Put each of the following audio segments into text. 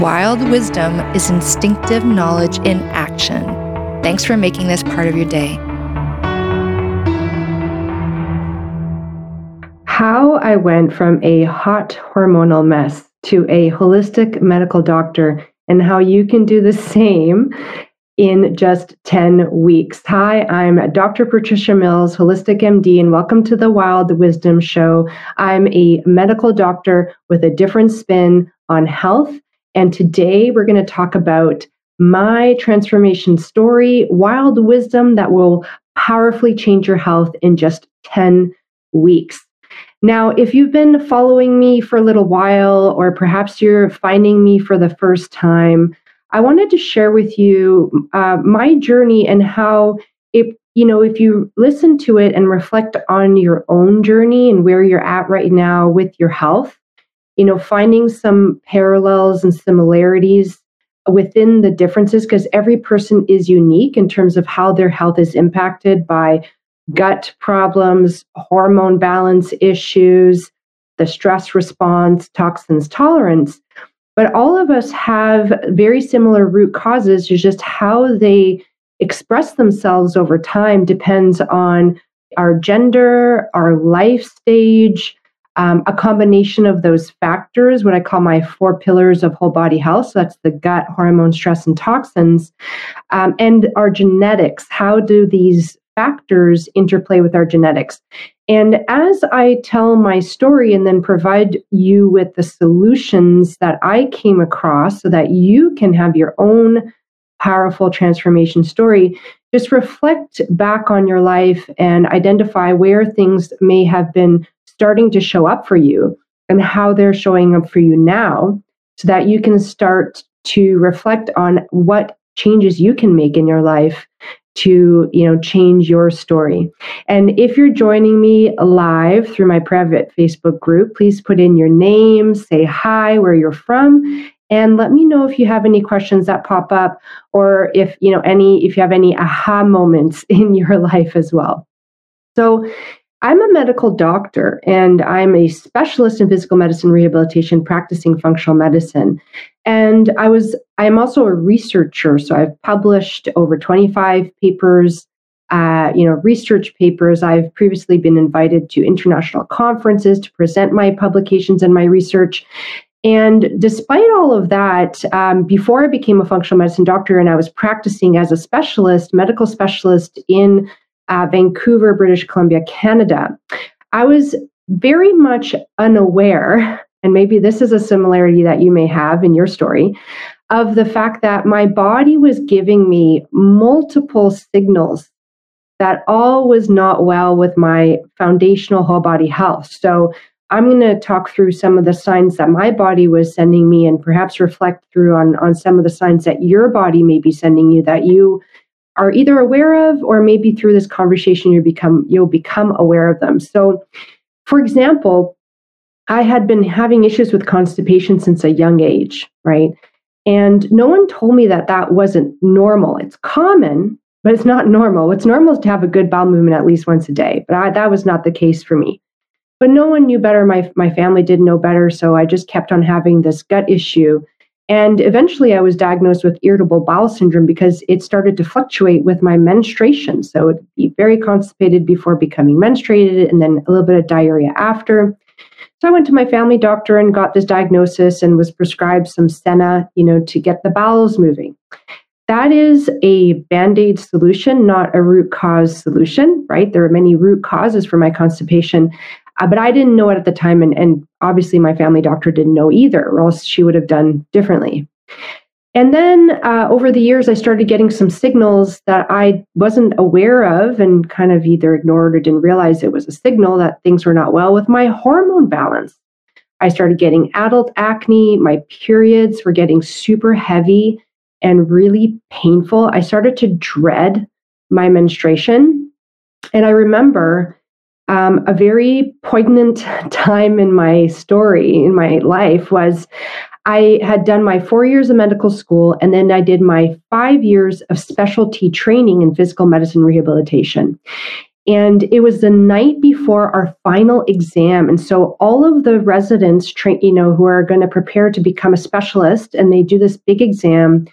Wild wisdom is instinctive knowledge in action. Thanks for making this part of your day. How I went from a hot hormonal mess to a holistic medical doctor and how you can do the same in just 10 weeks. Hi, I'm Dr. Patricia Mills, Holistic MD, and welcome to the Wild Wisdom Show. I'm a medical doctor with a different spin on health. And today we're going to talk about my transformation story, wild wisdom that will powerfully change your health in just 10 weeks. Now, if you've been following me for a little while, or perhaps you're finding me for the first time, I wanted to share with you uh, my journey and how if you know if you listen to it and reflect on your own journey and where you're at right now with your health, you know, finding some parallels and similarities within the differences because every person is unique in terms of how their health is impacted by gut problems, hormone balance issues, the stress response, toxins tolerance. But all of us have very similar root causes, it's just how they express themselves over time depends on our gender, our life stage, um, a combination of those factors, what I call my four pillars of whole body health. So that's the gut, hormone, stress, and toxins, um, and our genetics. How do these factors interplay with our genetics. And as I tell my story and then provide you with the solutions that I came across so that you can have your own powerful transformation story, just reflect back on your life and identify where things may have been starting to show up for you and how they're showing up for you now so that you can start to reflect on what changes you can make in your life to you know change your story. And if you're joining me live through my private facebook group please put in your name say hi where you're from and let me know if you have any questions that pop up or if you know any if you have any aha moments in your life as well. So I'm a medical doctor and I'm a specialist in physical medicine rehabilitation practicing functional medicine. And I was I'm also a researcher, so I've published over 25 papers, uh, you know, research papers. I've previously been invited to international conferences to present my publications and my research. And despite all of that, um, before I became a functional medicine doctor and I was practicing as a specialist, medical specialist in uh, Vancouver, British Columbia, Canada, I was very much unaware, and maybe this is a similarity that you may have in your story, of the fact that my body was giving me multiple signals that all was not well with my foundational whole body health. So I'm going to talk through some of the signs that my body was sending me and perhaps reflect through on, on some of the signs that your body may be sending you that you are either aware of or maybe through this conversation you become you'll become aware of them. So for example, I had been having issues with constipation since a young age, right? And no one told me that that wasn't normal. It's common, but it's not normal. What's normal is to have a good bowel movement at least once a day. But I, that was not the case for me. But no one knew better. My, my family didn't know better. So I just kept on having this gut issue. And eventually I was diagnosed with irritable bowel syndrome because it started to fluctuate with my menstruation. So it'd be very constipated before becoming menstruated and then a little bit of diarrhea after. So I went to my family doctor and got this diagnosis and was prescribed some Senna, you know, to get the bowels moving. That is a band aid solution, not a root cause solution, right? There are many root causes for my constipation. Uh, but I didn't know it at the time. And, and obviously, my family doctor didn't know either, or else she would have done differently. And then uh, over the years, I started getting some signals that I wasn't aware of and kind of either ignored or didn't realize it was a signal that things were not well with my hormone balance. I started getting adult acne. My periods were getting super heavy and really painful. I started to dread my menstruation. And I remember um, a very poignant time in my story, in my life, was I had done my four years of medical school, and then I did my five years of specialty training in physical medicine rehabilitation. And it was the night before our final exam. And so all of the residents, train, you know, who are going to prepare to become a specialist, and they do this big exam.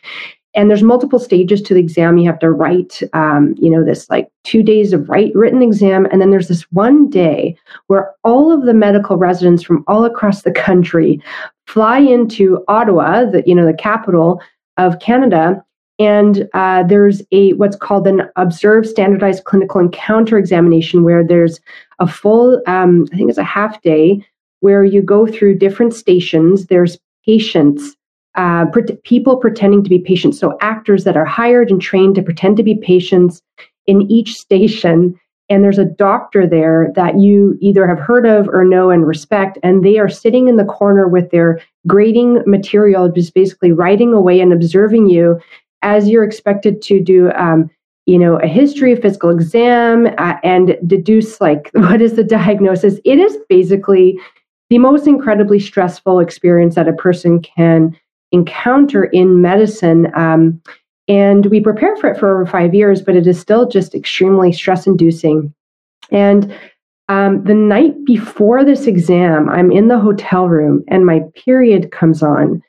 And there's multiple stages to the exam. You have to write, um, you know, this like two days of write written exam, and then there's this one day where all of the medical residents from all across the country fly into Ottawa, the you know the capital of Canada, and uh, there's a what's called an observed standardized clinical encounter examination, where there's a full, um, I think it's a half day, where you go through different stations. There's patients, uh, pre- people pretending to be patients, so actors that are hired and trained to pretend to be patients in each station. And there's a doctor there that you either have heard of or know and respect, and they are sitting in the corner with their grading material, just basically writing away and observing you as you're expected to do um, you know a history a physical exam uh, and deduce like what is the diagnosis. It is basically the most incredibly stressful experience that a person can encounter in medicine um, and we prepare for it for over five years but it is still just extremely stress inducing and um, the night before this exam i'm in the hotel room and my period comes on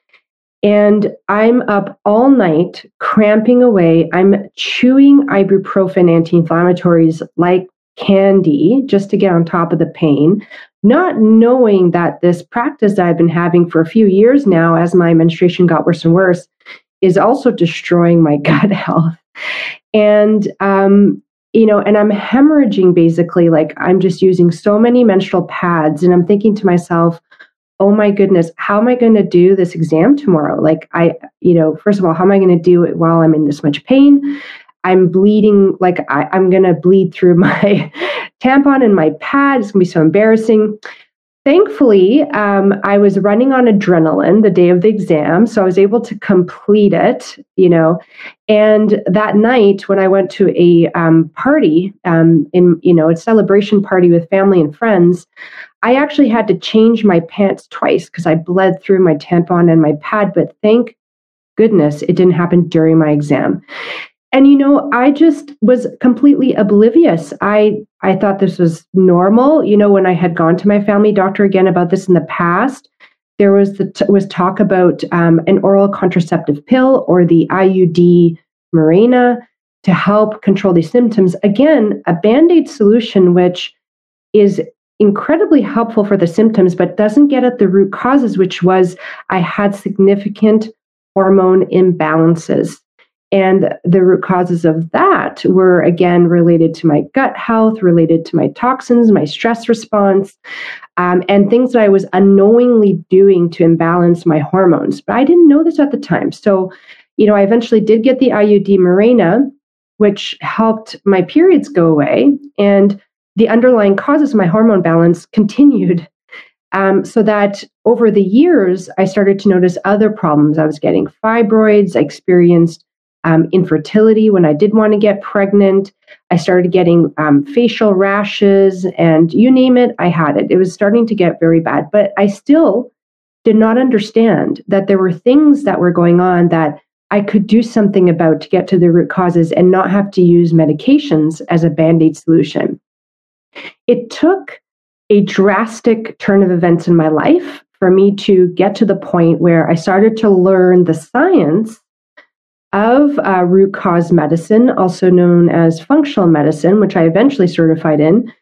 and I'm up all night cramping away. I'm chewing ibuprofen anti inflammatories like candy just to get on top of the pain, not knowing that this practice that I've been having for a few years now, as my menstruation got worse and worse, is also destroying my gut health. And, um, you know, and I'm hemorrhaging basically, like I'm just using so many menstrual pads. And I'm thinking to myself, oh my goodness, how am I going to do this exam tomorrow? Like, I, you know, first of all, how am I going to do it while I'm in this much pain? I'm bleeding, like, I, am going to bleed through my tampon and my pad. It's going to be so embarrassing. Thankfully, um, I was running on adrenaline the day of the exam, so I was able to complete it, you know. And that night, when I went to a um, party, um, in you know, a celebration party with family and friends, I actually had to change my pants twice because I bled through my tampon and my pad, but thank goodness it didn't happen during my exam. And you know, I just was completely oblivious. I I thought this was normal. You know, when I had gone to my family doctor again about this in the past, there was the t- was talk about um, an oral contraceptive pill or the IUD Mirena to help control these symptoms. Again, a band aid solution, which is incredibly helpful for the symptoms, but doesn't get at the root causes, which was I had significant hormone imbalances. And the root causes of that were again related to my gut health, related to my toxins, my stress response, um, and things that I was unknowingly doing to imbalance my hormones. But I didn't know this at the time. So, you know, I eventually did get the IUD Mirena, which helped my periods go away. And the underlying causes of my hormone balance continued. Um, so that over the years, I started to notice other problems. I was getting fibroids, I experienced um, infertility when I did want to get pregnant. I started getting um, facial rashes, and you name it, I had it. It was starting to get very bad, but I still did not understand that there were things that were going on that I could do something about to get to the root causes and not have to use medications as a band aid solution. It took a drastic turn of events in my life for me to get to the point where I started to learn the science of uh, root cause medicine, also known as functional medicine, which I eventually certified in.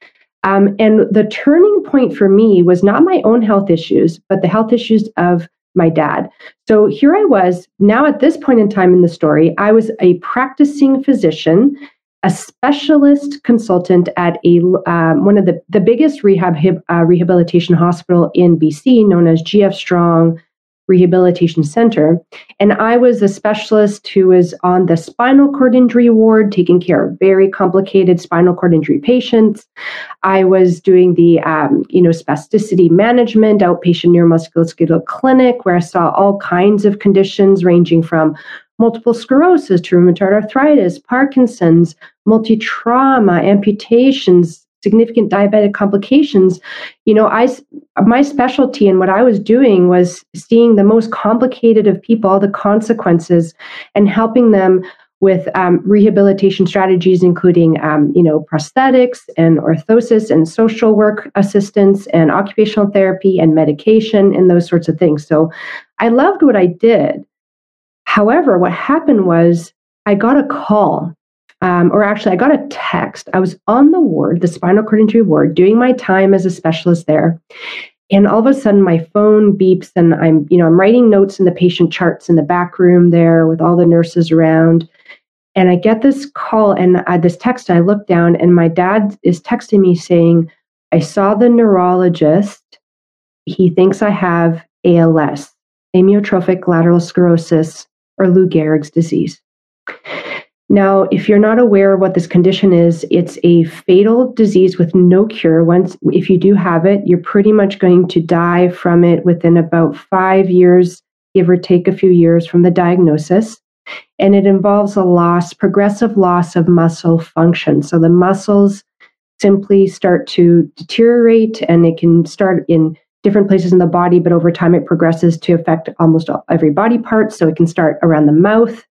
Um, and the turning point for me was not my own health issues, but the health issues of my dad. So here I was, now at this point in time in the story, I was a practicing physician a specialist consultant at a um, one of the, the biggest rehab uh, rehabilitation hospital in BC, known as GF Strong Rehabilitation Center. And I was a specialist who was on the spinal cord injury ward, taking care of very complicated spinal cord injury patients. I was doing the, um, you know, spasticity management outpatient neuromusculoskeletal clinic, where I saw all kinds of conditions ranging from multiple sclerosis to rheumatoid arthritis, Parkinson's, multi trauma, amputations, significant diabetic complications you know i my specialty and what i was doing was seeing the most complicated of people all the consequences and helping them with um, rehabilitation strategies including um, you know prosthetics and orthosis and social work assistance and occupational therapy and medication and those sorts of things. So i loved what i did. However what happened was i got a call um, or actually, I got a text. I was on the ward, the spinal cord injury ward, doing my time as a specialist there. And all of a sudden, my phone beeps, and I'm, you know, I'm writing notes in the patient charts in the back room there with all the nurses around. And I get this call and uh, this text. I look down, and my dad is texting me saying, "I saw the neurologist. He thinks I have ALS, amyotrophic lateral sclerosis, or Lou Gehrig's disease." Now, if you're not aware of what this condition is, it's a fatal disease with no cure. Once, if you do have it, you're pretty much going to die from it within about five years, give or take a few years from the diagnosis. And it involves a loss, progressive loss of muscle function. So the muscles simply start to deteriorate and it can start in different places in the body, but over time it progresses to affect almost every body part. So it can start around the mouth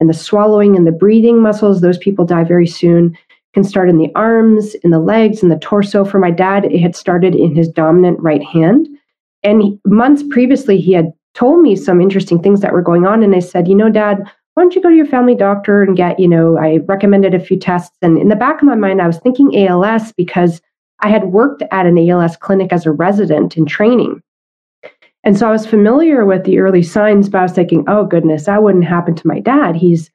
and the swallowing and the breathing muscles, those people die very soon. Can start in the arms, in the legs, in the torso. For my dad, it had started in his dominant right hand. And he, months previously, he had told me some interesting things that were going on. And I said, you know, dad, why don't you go to your family doctor and get, you know, I recommended a few tests. And in the back of my mind, I was thinking ALS because I had worked at an ALS clinic as a resident in training. And so I was familiar with the early signs, but I was thinking, oh goodness, that wouldn't happen to my dad. He's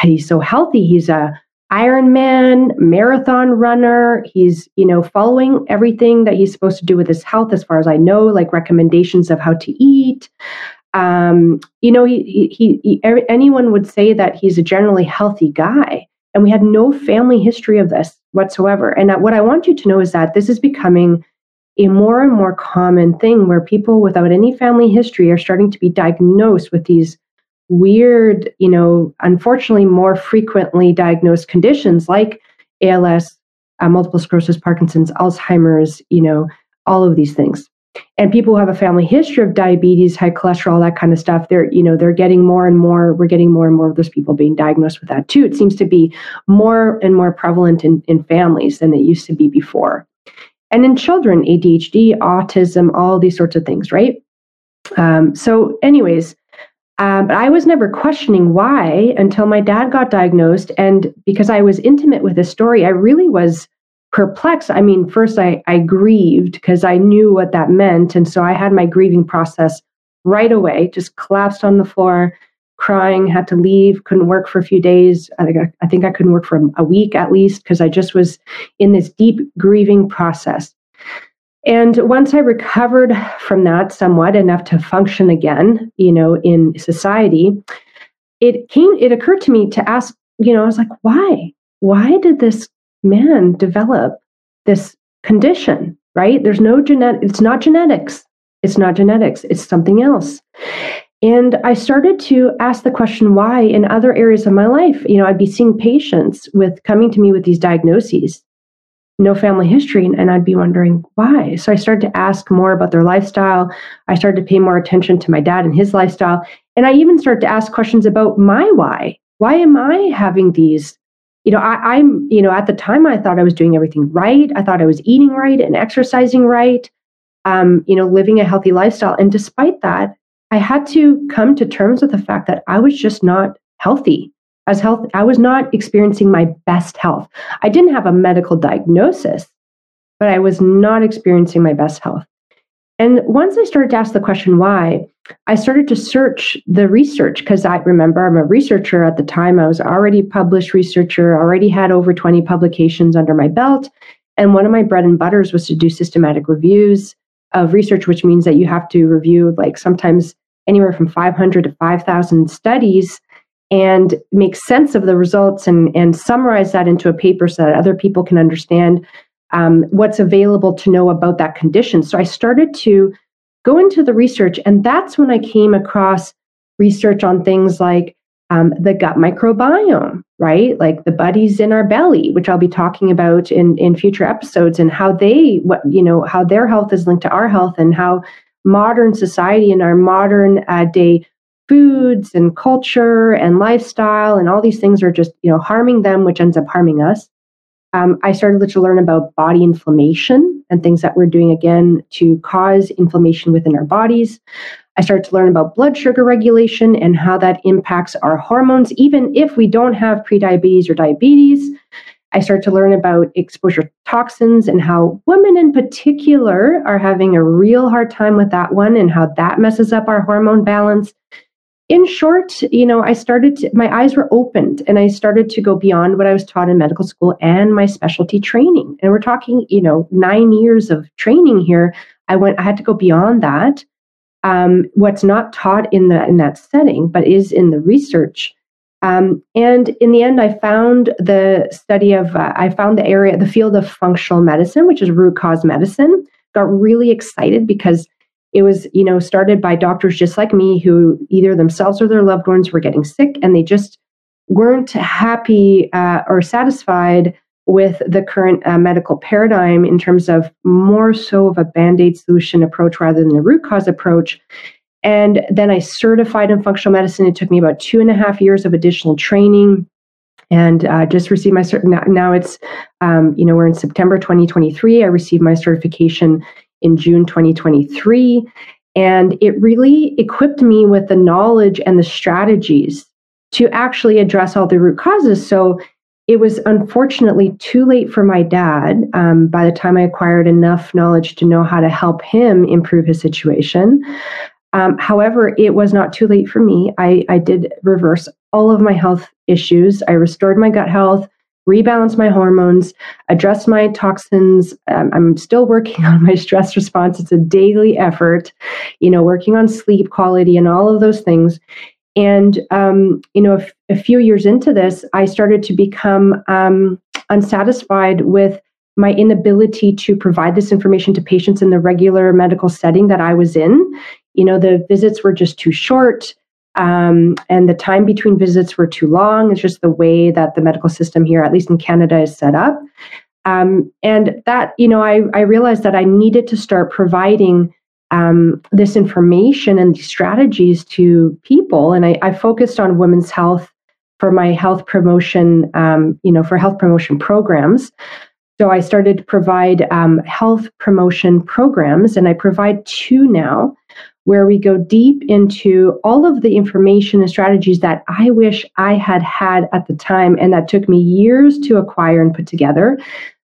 he's so healthy. He's a Ironman marathon runner. He's, you know, following everything that he's supposed to do with his health, as far as I know, like recommendations of how to eat. Um, you know, he, he, he, anyone would say that he's a generally healthy guy. And we had no family history of this whatsoever. And what I want you to know is that this is becoming a more and more common thing where people without any family history are starting to be diagnosed with these weird, you know, unfortunately more frequently diagnosed conditions like ALS, uh, multiple sclerosis, Parkinson's, Alzheimer's, you know, all of these things. And people who have a family history of diabetes, high cholesterol, that kind of stuff, they're, you know, they're getting more and more, we're getting more and more of those people being diagnosed with that too. It seems to be more and more prevalent in, in families than it used to be before. And in children, ADHD, autism, all these sorts of things, right? Um, so, anyways, um, but I was never questioning why until my dad got diagnosed. And because I was intimate with his story, I really was perplexed. I mean, first I, I grieved because I knew what that meant. And so I had my grieving process right away, just collapsed on the floor, crying, had to leave, couldn't work for a few days. I think I, I think I couldn't work for a week at least because I just was in this deep grieving process. And once I recovered from that somewhat enough to function again, you know, in society, it came it occurred to me to ask, you know, I was like, why? Why did this man develop this condition, right? There's no genetic it's not genetics. It's not genetics, it's something else. And I started to ask the question why in other areas of my life. You know, I'd be seeing patients with coming to me with these diagnoses, no family history, and, I'd be wondering why. So I started to ask more about their lifestyle. I started to pay more attention to my dad and his lifestyle. And I even started to ask questions about my why. Why am I having these? You know, I, I'm, you know, at the time I thought I was doing everything right. I thought I was eating right and exercising right, um, you know, living a healthy lifestyle. And despite that, I had to come to terms with the fact that I was just not healthy. As health, I was not experiencing my best health. I didn't have a medical diagnosis, but I was not experiencing my best health. And once I started to ask the question why, I started to search the research because I remember I'm a researcher at the time. I was already published researcher, already had over 20 publications under my belt. And one of my bread and butters was to do systematic reviews of research, which means that you have to review like sometimes anywhere from 500 to 5,000 studies and make sense of the results and, and summarize that into a paper so that other people can understand um, what's available to know about that condition. So I started to go into the research, and that's when I came across research on things like um, the gut microbiome, right? Like the buddies in our belly, which I'll be talking about in in future episodes, and how they, what you know, how their health is linked to our health, and how modern society and our modern uh, day foods and culture and lifestyle and all these things are just you know harming them, which ends up harming us. Um, I started to learn about body inflammation and things that we're doing again to cause inflammation within our bodies. I started to learn about blood sugar regulation and how that impacts our hormones, even if we don't have prediabetes or diabetes. I start to learn about exposure toxins and how women in particular are having a real hard time with that one and how that messes up our hormone balance. In short, you know, I started to, my eyes were opened and I started to go beyond what I was taught in medical school and my specialty training. And we're talking, you know, nine years of training here. I went, I had to go beyond that um, what's not taught in the in that setting, but is in the research. Um, and in the end, I found the study of uh, I found the area, the field of functional medicine, which is root cause medicine. Got really excited because it was you know started by doctors just like me who either themselves or their loved ones were getting sick and they just weren't happy uh, or satisfied with the current uh, medical paradigm in terms of more so of a band aid solution approach rather than the root cause approach. And then I certified in functional medicine. It took me about two and a half years of additional training and uh, just received my cert. Now, now it's, um, you know, we're in September 2023. I received my certification in June 2023. And it really equipped me with the knowledge and the strategies to actually address all the root causes. So it was unfortunately too late for my dad um, by the time I acquired enough knowledge to know how to help him improve his situation. Um, however, it was not too late for me. I, I did reverse all of my health issues. I restored my gut health, rebalanced my hormones, addressed my toxins. Um, I'm still working on my stress response. It's a daily effort, you know, working on sleep quality and all of those things. And, um, you know, a, few years into this, I started to become um, unsatisfied with my inability to provide this information to patients in the regular medical setting that I was in. You know, the visits were just too short. Um, and the time between visits were too long. It's just the way that the medical system here, at least in Canada, is set up. Um, and that, you know, I, I realized that I needed to start providing um, this information and these strategies to people. And I, I, focused on women's health for my health promotion, um, you know, for health promotion programs. So I started to provide um, health promotion programs, and I provide two now, where we go deep into all of the information and strategies that I wish I had had at the time, and that took me years to acquire and put together.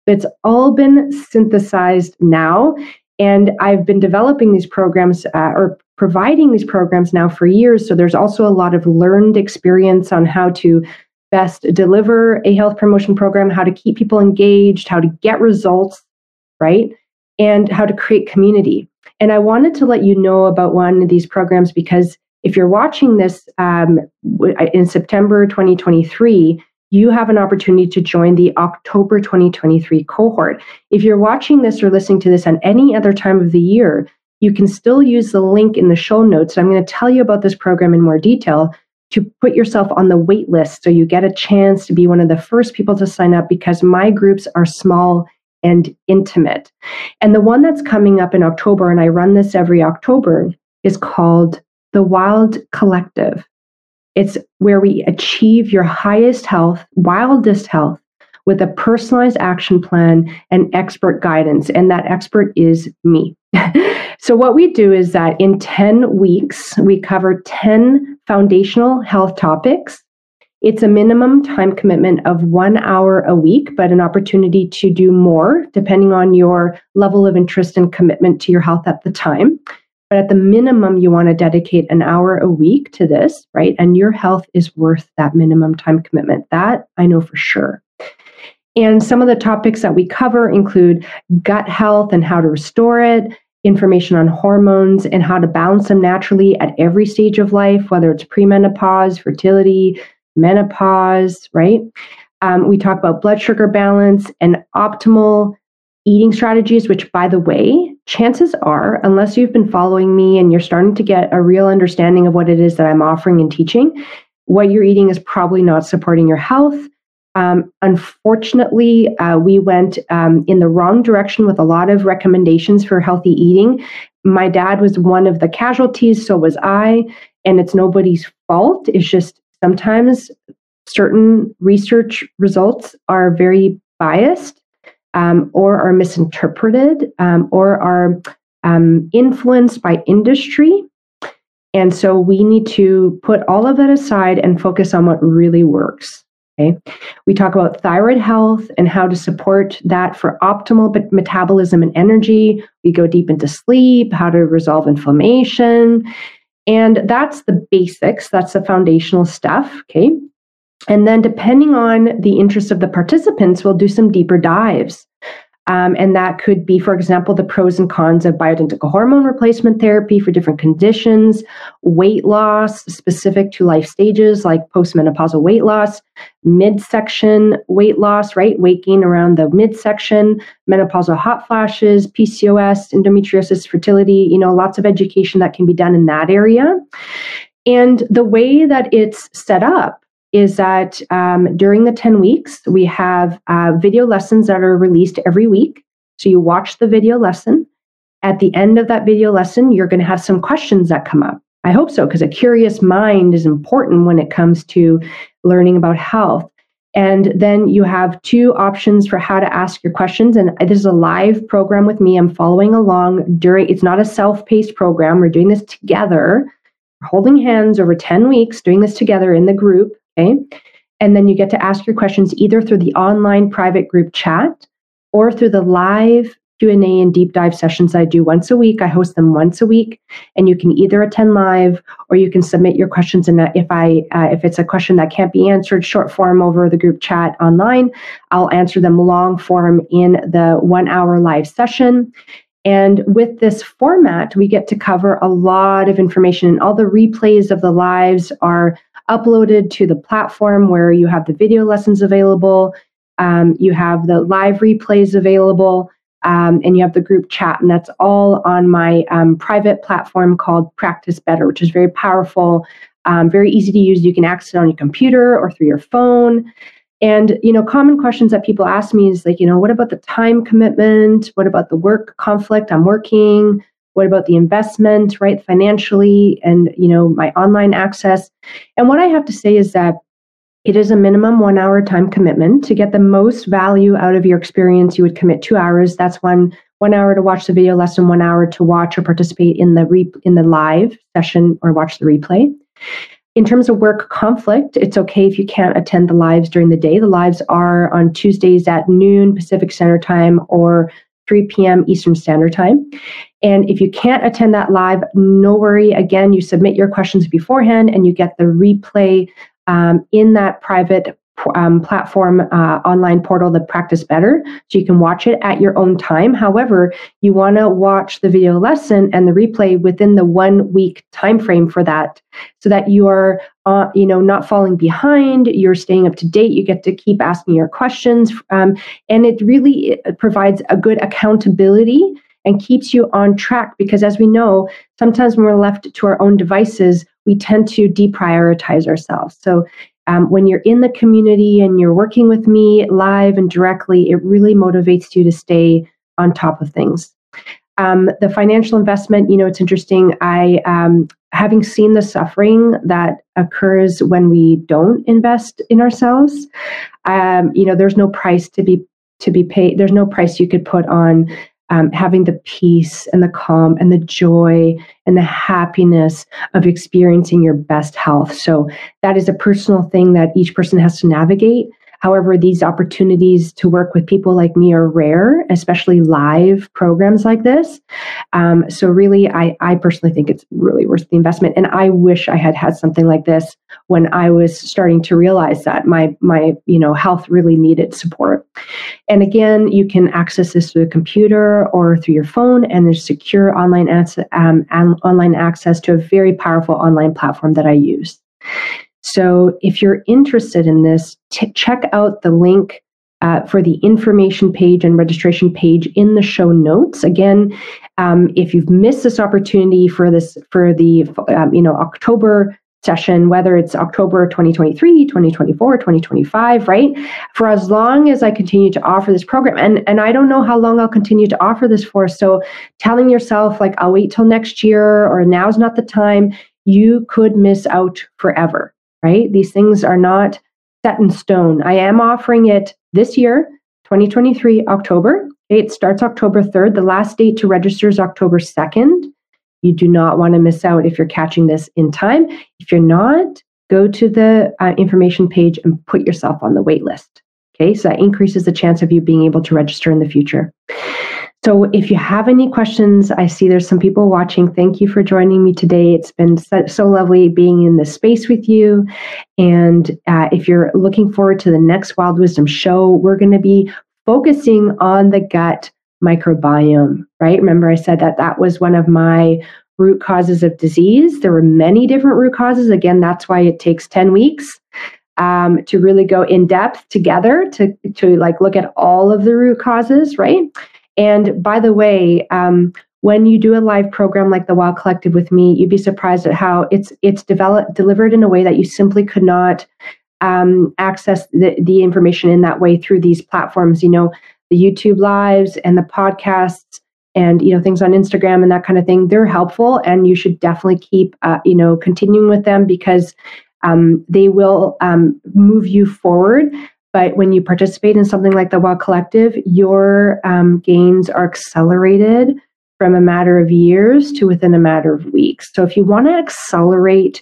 It's all been synthesized now and I've been developing these programs uh, or providing these programs now for years. So there's also a lot of learned experience on how to best deliver a health promotion program, how to keep people engaged, how to get results, right? And how to create community. And I wanted to let you know about one of these programs because if you're watching this um, in September 2023, you have an opportunity to join the October 2023 cohort. If you're watching this or listening to this on any other time of the year, you can still use the link in the show notes. I'm going to tell you about this program in more detail to put yourself on the wait list so you get a chance to be one of the first people to sign up because my groups are small and intimate. And the one that's coming up in October, and I run this every October, is called the Wild Collective. It's where we achieve your highest health, wildest health with a personalized action plan and expert guidance. And that expert is me. so, what we do is that in 10 weeks, we cover 10 foundational health topics. It's a minimum time commitment of one hour a week, but an opportunity to do more depending on your level of interest and commitment to your health at the time. But at the minimum, you want to dedicate an hour a week to this, right? And your health is worth that minimum time commitment. That I know for sure. And some of the topics that we cover include gut health and how to restore it, information on hormones and how to balance them naturally at every stage of life, whether it's premenopause, fertility, menopause, right? Um, we talk about blood sugar balance and optimal eating strategies, which, by the way, chances are, unless you've been following me and you're starting to get a real understanding of what it is that I'm offering and teaching, what you're eating is probably not supporting your health. Um, unfortunately, uh, we went um, in the wrong direction with a lot of recommendations for healthy eating. My dad was one of the casualties, so was I, and it's nobody's fault. It's just sometimes certain research results are very biased um, or are misinterpreted um, or are um, influenced by industry. And so we need to put all of that aside and focus on what really works. Okay. We talk about thyroid health and how to support that for optimal metabolism and energy. We go deep into sleep, how to resolve inflammation. And that's the basics, that's the foundational stuff. Okay. And then, depending on the interest of the participants, we'll do some deeper dives. Um, and that could be, for example, the pros and cons of bioidentical hormone replacement therapy for different conditions, weight loss specific to life stages like postmenopausal weight loss, midsection weight loss, right? Weight gain around the midsection, menopausal hot flashes, PCOS, endometriosis, fertility, you know, lots of education that can be done in that area. And the way that it's set up is that um, during the 10 weeks, we have uh, video lessons that are released every week. So you watch the video lesson. At the end of that video lesson, you're going to have some questions that come up. I hope so, because a curious mind is important when it comes to learning about health. And then you have two options for how to ask your questions. And this is a live program with me. I'm following along during, it's not a self paced program. We're doing this together, We're holding hands over 10 weeks, doing this together in the group. Okay. And then you get to ask your questions either through the online private group chat or through the live Q&A and deep dive sessions I do once a week. I host them once a week and you can either attend live or you can submit your questions and if I uh, if it's a question that can't be answered short form over the group chat online, I'll answer them long form in the 1 hour live session. And with this format, we get to cover a lot of information. And all the replays of the lives are uploaded to the platform where you have the video lessons available, um, you have the live replays available, um, and you have the group chat. And that's all on my um, private platform called Practice Better, which is very powerful, um, very easy to use. You can access it on your computer or through your phone. And you know, common questions that people ask me is like, you know, what about the time commitment? What about the work conflict? I'm working. What about the investment, right? Financially and, you know, my online access. And what I have to say is that it is a minimum one hour time commitment. To get the most value out of your experience, you would commit two hours. That's one one hour to watch the video lesson, one hour to watch or participate in the re- in the live session or watch the replay. In terms of work conflict, it's okay if you can't attend the lives during the day. The lives are on Tuesdays at noon Pacific Standard Time or 3 p.m. Eastern Standard Time. And if you can't attend that live, no worry. Again, you submit your questions beforehand and you get the replay um, in that private um, platform uh, online portal the practice better so you can watch it at your own time however you want to watch the video lesson and the replay within the one week time frame for that so that you are uh, you know not falling behind you're staying up to date you get to keep asking your questions um, and it really it provides a good accountability and keeps you on track because as we know sometimes when we're left to our own devices we tend to deprioritize ourselves so um, when you're in the community and you're working with me live and directly, it really motivates you to stay on top of things. Um, the financial investment, you know, it's interesting. I, um, having seen the suffering that occurs when we don't invest in ourselves, um, you know, there's no price to be to be paid. There's no price you could put on um, having the peace and the calm and the joy and the happiness of experiencing your best health. So that is a personal thing that each person has to navigate. However, these opportunities to work with people like me are rare, especially live programs like this. Um, so, really, I, I personally think it's really worth the investment. And I wish I had had something like this when I was starting to realize that my my you know health really needed support. And again, you can access this through a computer or through your phone, and there's secure online access, um, online access to a very powerful online platform that I use. So if you're interested in this, t- check out the link uh, for the information page and registration page in the show notes. Again, um, if you've missed this opportunity for this for the um, you know October session, whether it's October 2023, 2024, 2025, right? For as long as I continue to offer this program, and and I don't know how long I'll continue to offer this for. So telling yourself like I'll wait till next year or now's not the time, you could miss out forever right? These things are not set in stone. I am offering it this year, 2023, October. It starts October 3rd. The last date to register is October 2nd. You do not want to miss out if you're catching this in time. If you're not, go to the uh, information page and put yourself on the wait list. Okay, so that increases the chance of you being able to register in the future. So, if you have any questions, I see there's some people watching. Thank you for joining me today. It's been so, lovely being in this space with you. And uh, if you're looking forward to the next Wild Wisdom show, we're going to be focusing on the gut microbiome, right? Remember, I said that that was one of my root causes of disease. There were many different root causes. Again, that's why it takes 10 weeks. Um, to really go in depth together to to like look at all of the root causes, right? And by the way, um, when you do a live program like the Wild Collective with me, you'd be surprised at how it's it's developed delivered in a way that you simply could not um, access the, the information in that way through these platforms. You know, the YouTube lives and the podcasts and you know things on Instagram and that kind of thing. They're helpful, and you should definitely keep uh, you know continuing with them because um, they will um, move you forward. But when you participate in something like the Wild Collective, your um, gains are accelerated from a matter of years to within a matter of weeks. So if you want to accelerate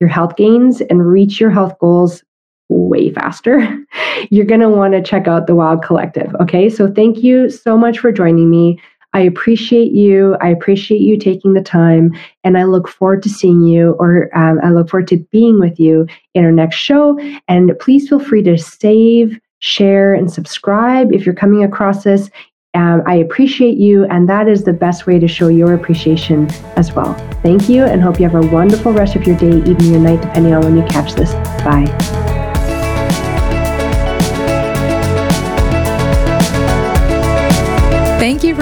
your health gains and reach your health goals way faster, you're going to want to check out the Wild Collective. Okay. So thank you so much for joining me. I appreciate you. I appreciate you taking the time, and I look forward to seeing you, or um, I look forward to being with you in our next show. And please feel free to save, share, and subscribe if you're coming across this. Um, I appreciate you, and that is the best way to show your appreciation as well. Thank you, and hope you have a wonderful rest of your day, evening, or night, depending on when you catch this. Bye.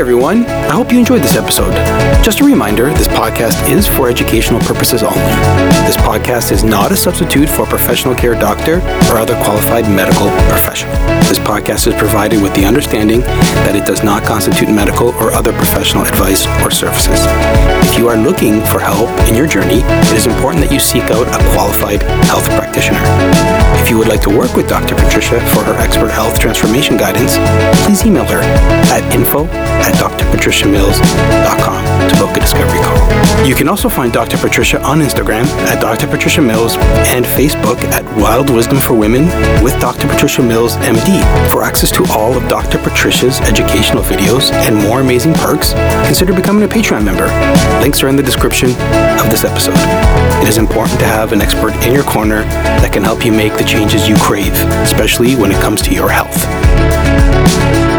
Everyone. I hope you enjoyed this episode. Just a reminder this podcast is for educational purposes only. This podcast is not a substitute for a professional care doctor or other qualified medical professional. This podcast is provided with the understanding that it does not constitute medical or other professional advice or services. Are looking for help in your journey, it is important that you seek out a qualified health practitioner. If you would like to work with Dr. Patricia for her expert health transformation guidance, please email her at info at drpatriciamills.com to book a discovery call. You can also find Dr. Patricia on Instagram at Dr. Patricia Mills and Facebook Wild Wisdom for Women with Dr. Patricia Mills MD. For access to all of Dr. Patricia's educational videos and more amazing perks, consider becoming a Patreon member. Links are in the description of this episode. It is important to have an expert in your corner that can help you make the changes you crave, especially when it comes to your health.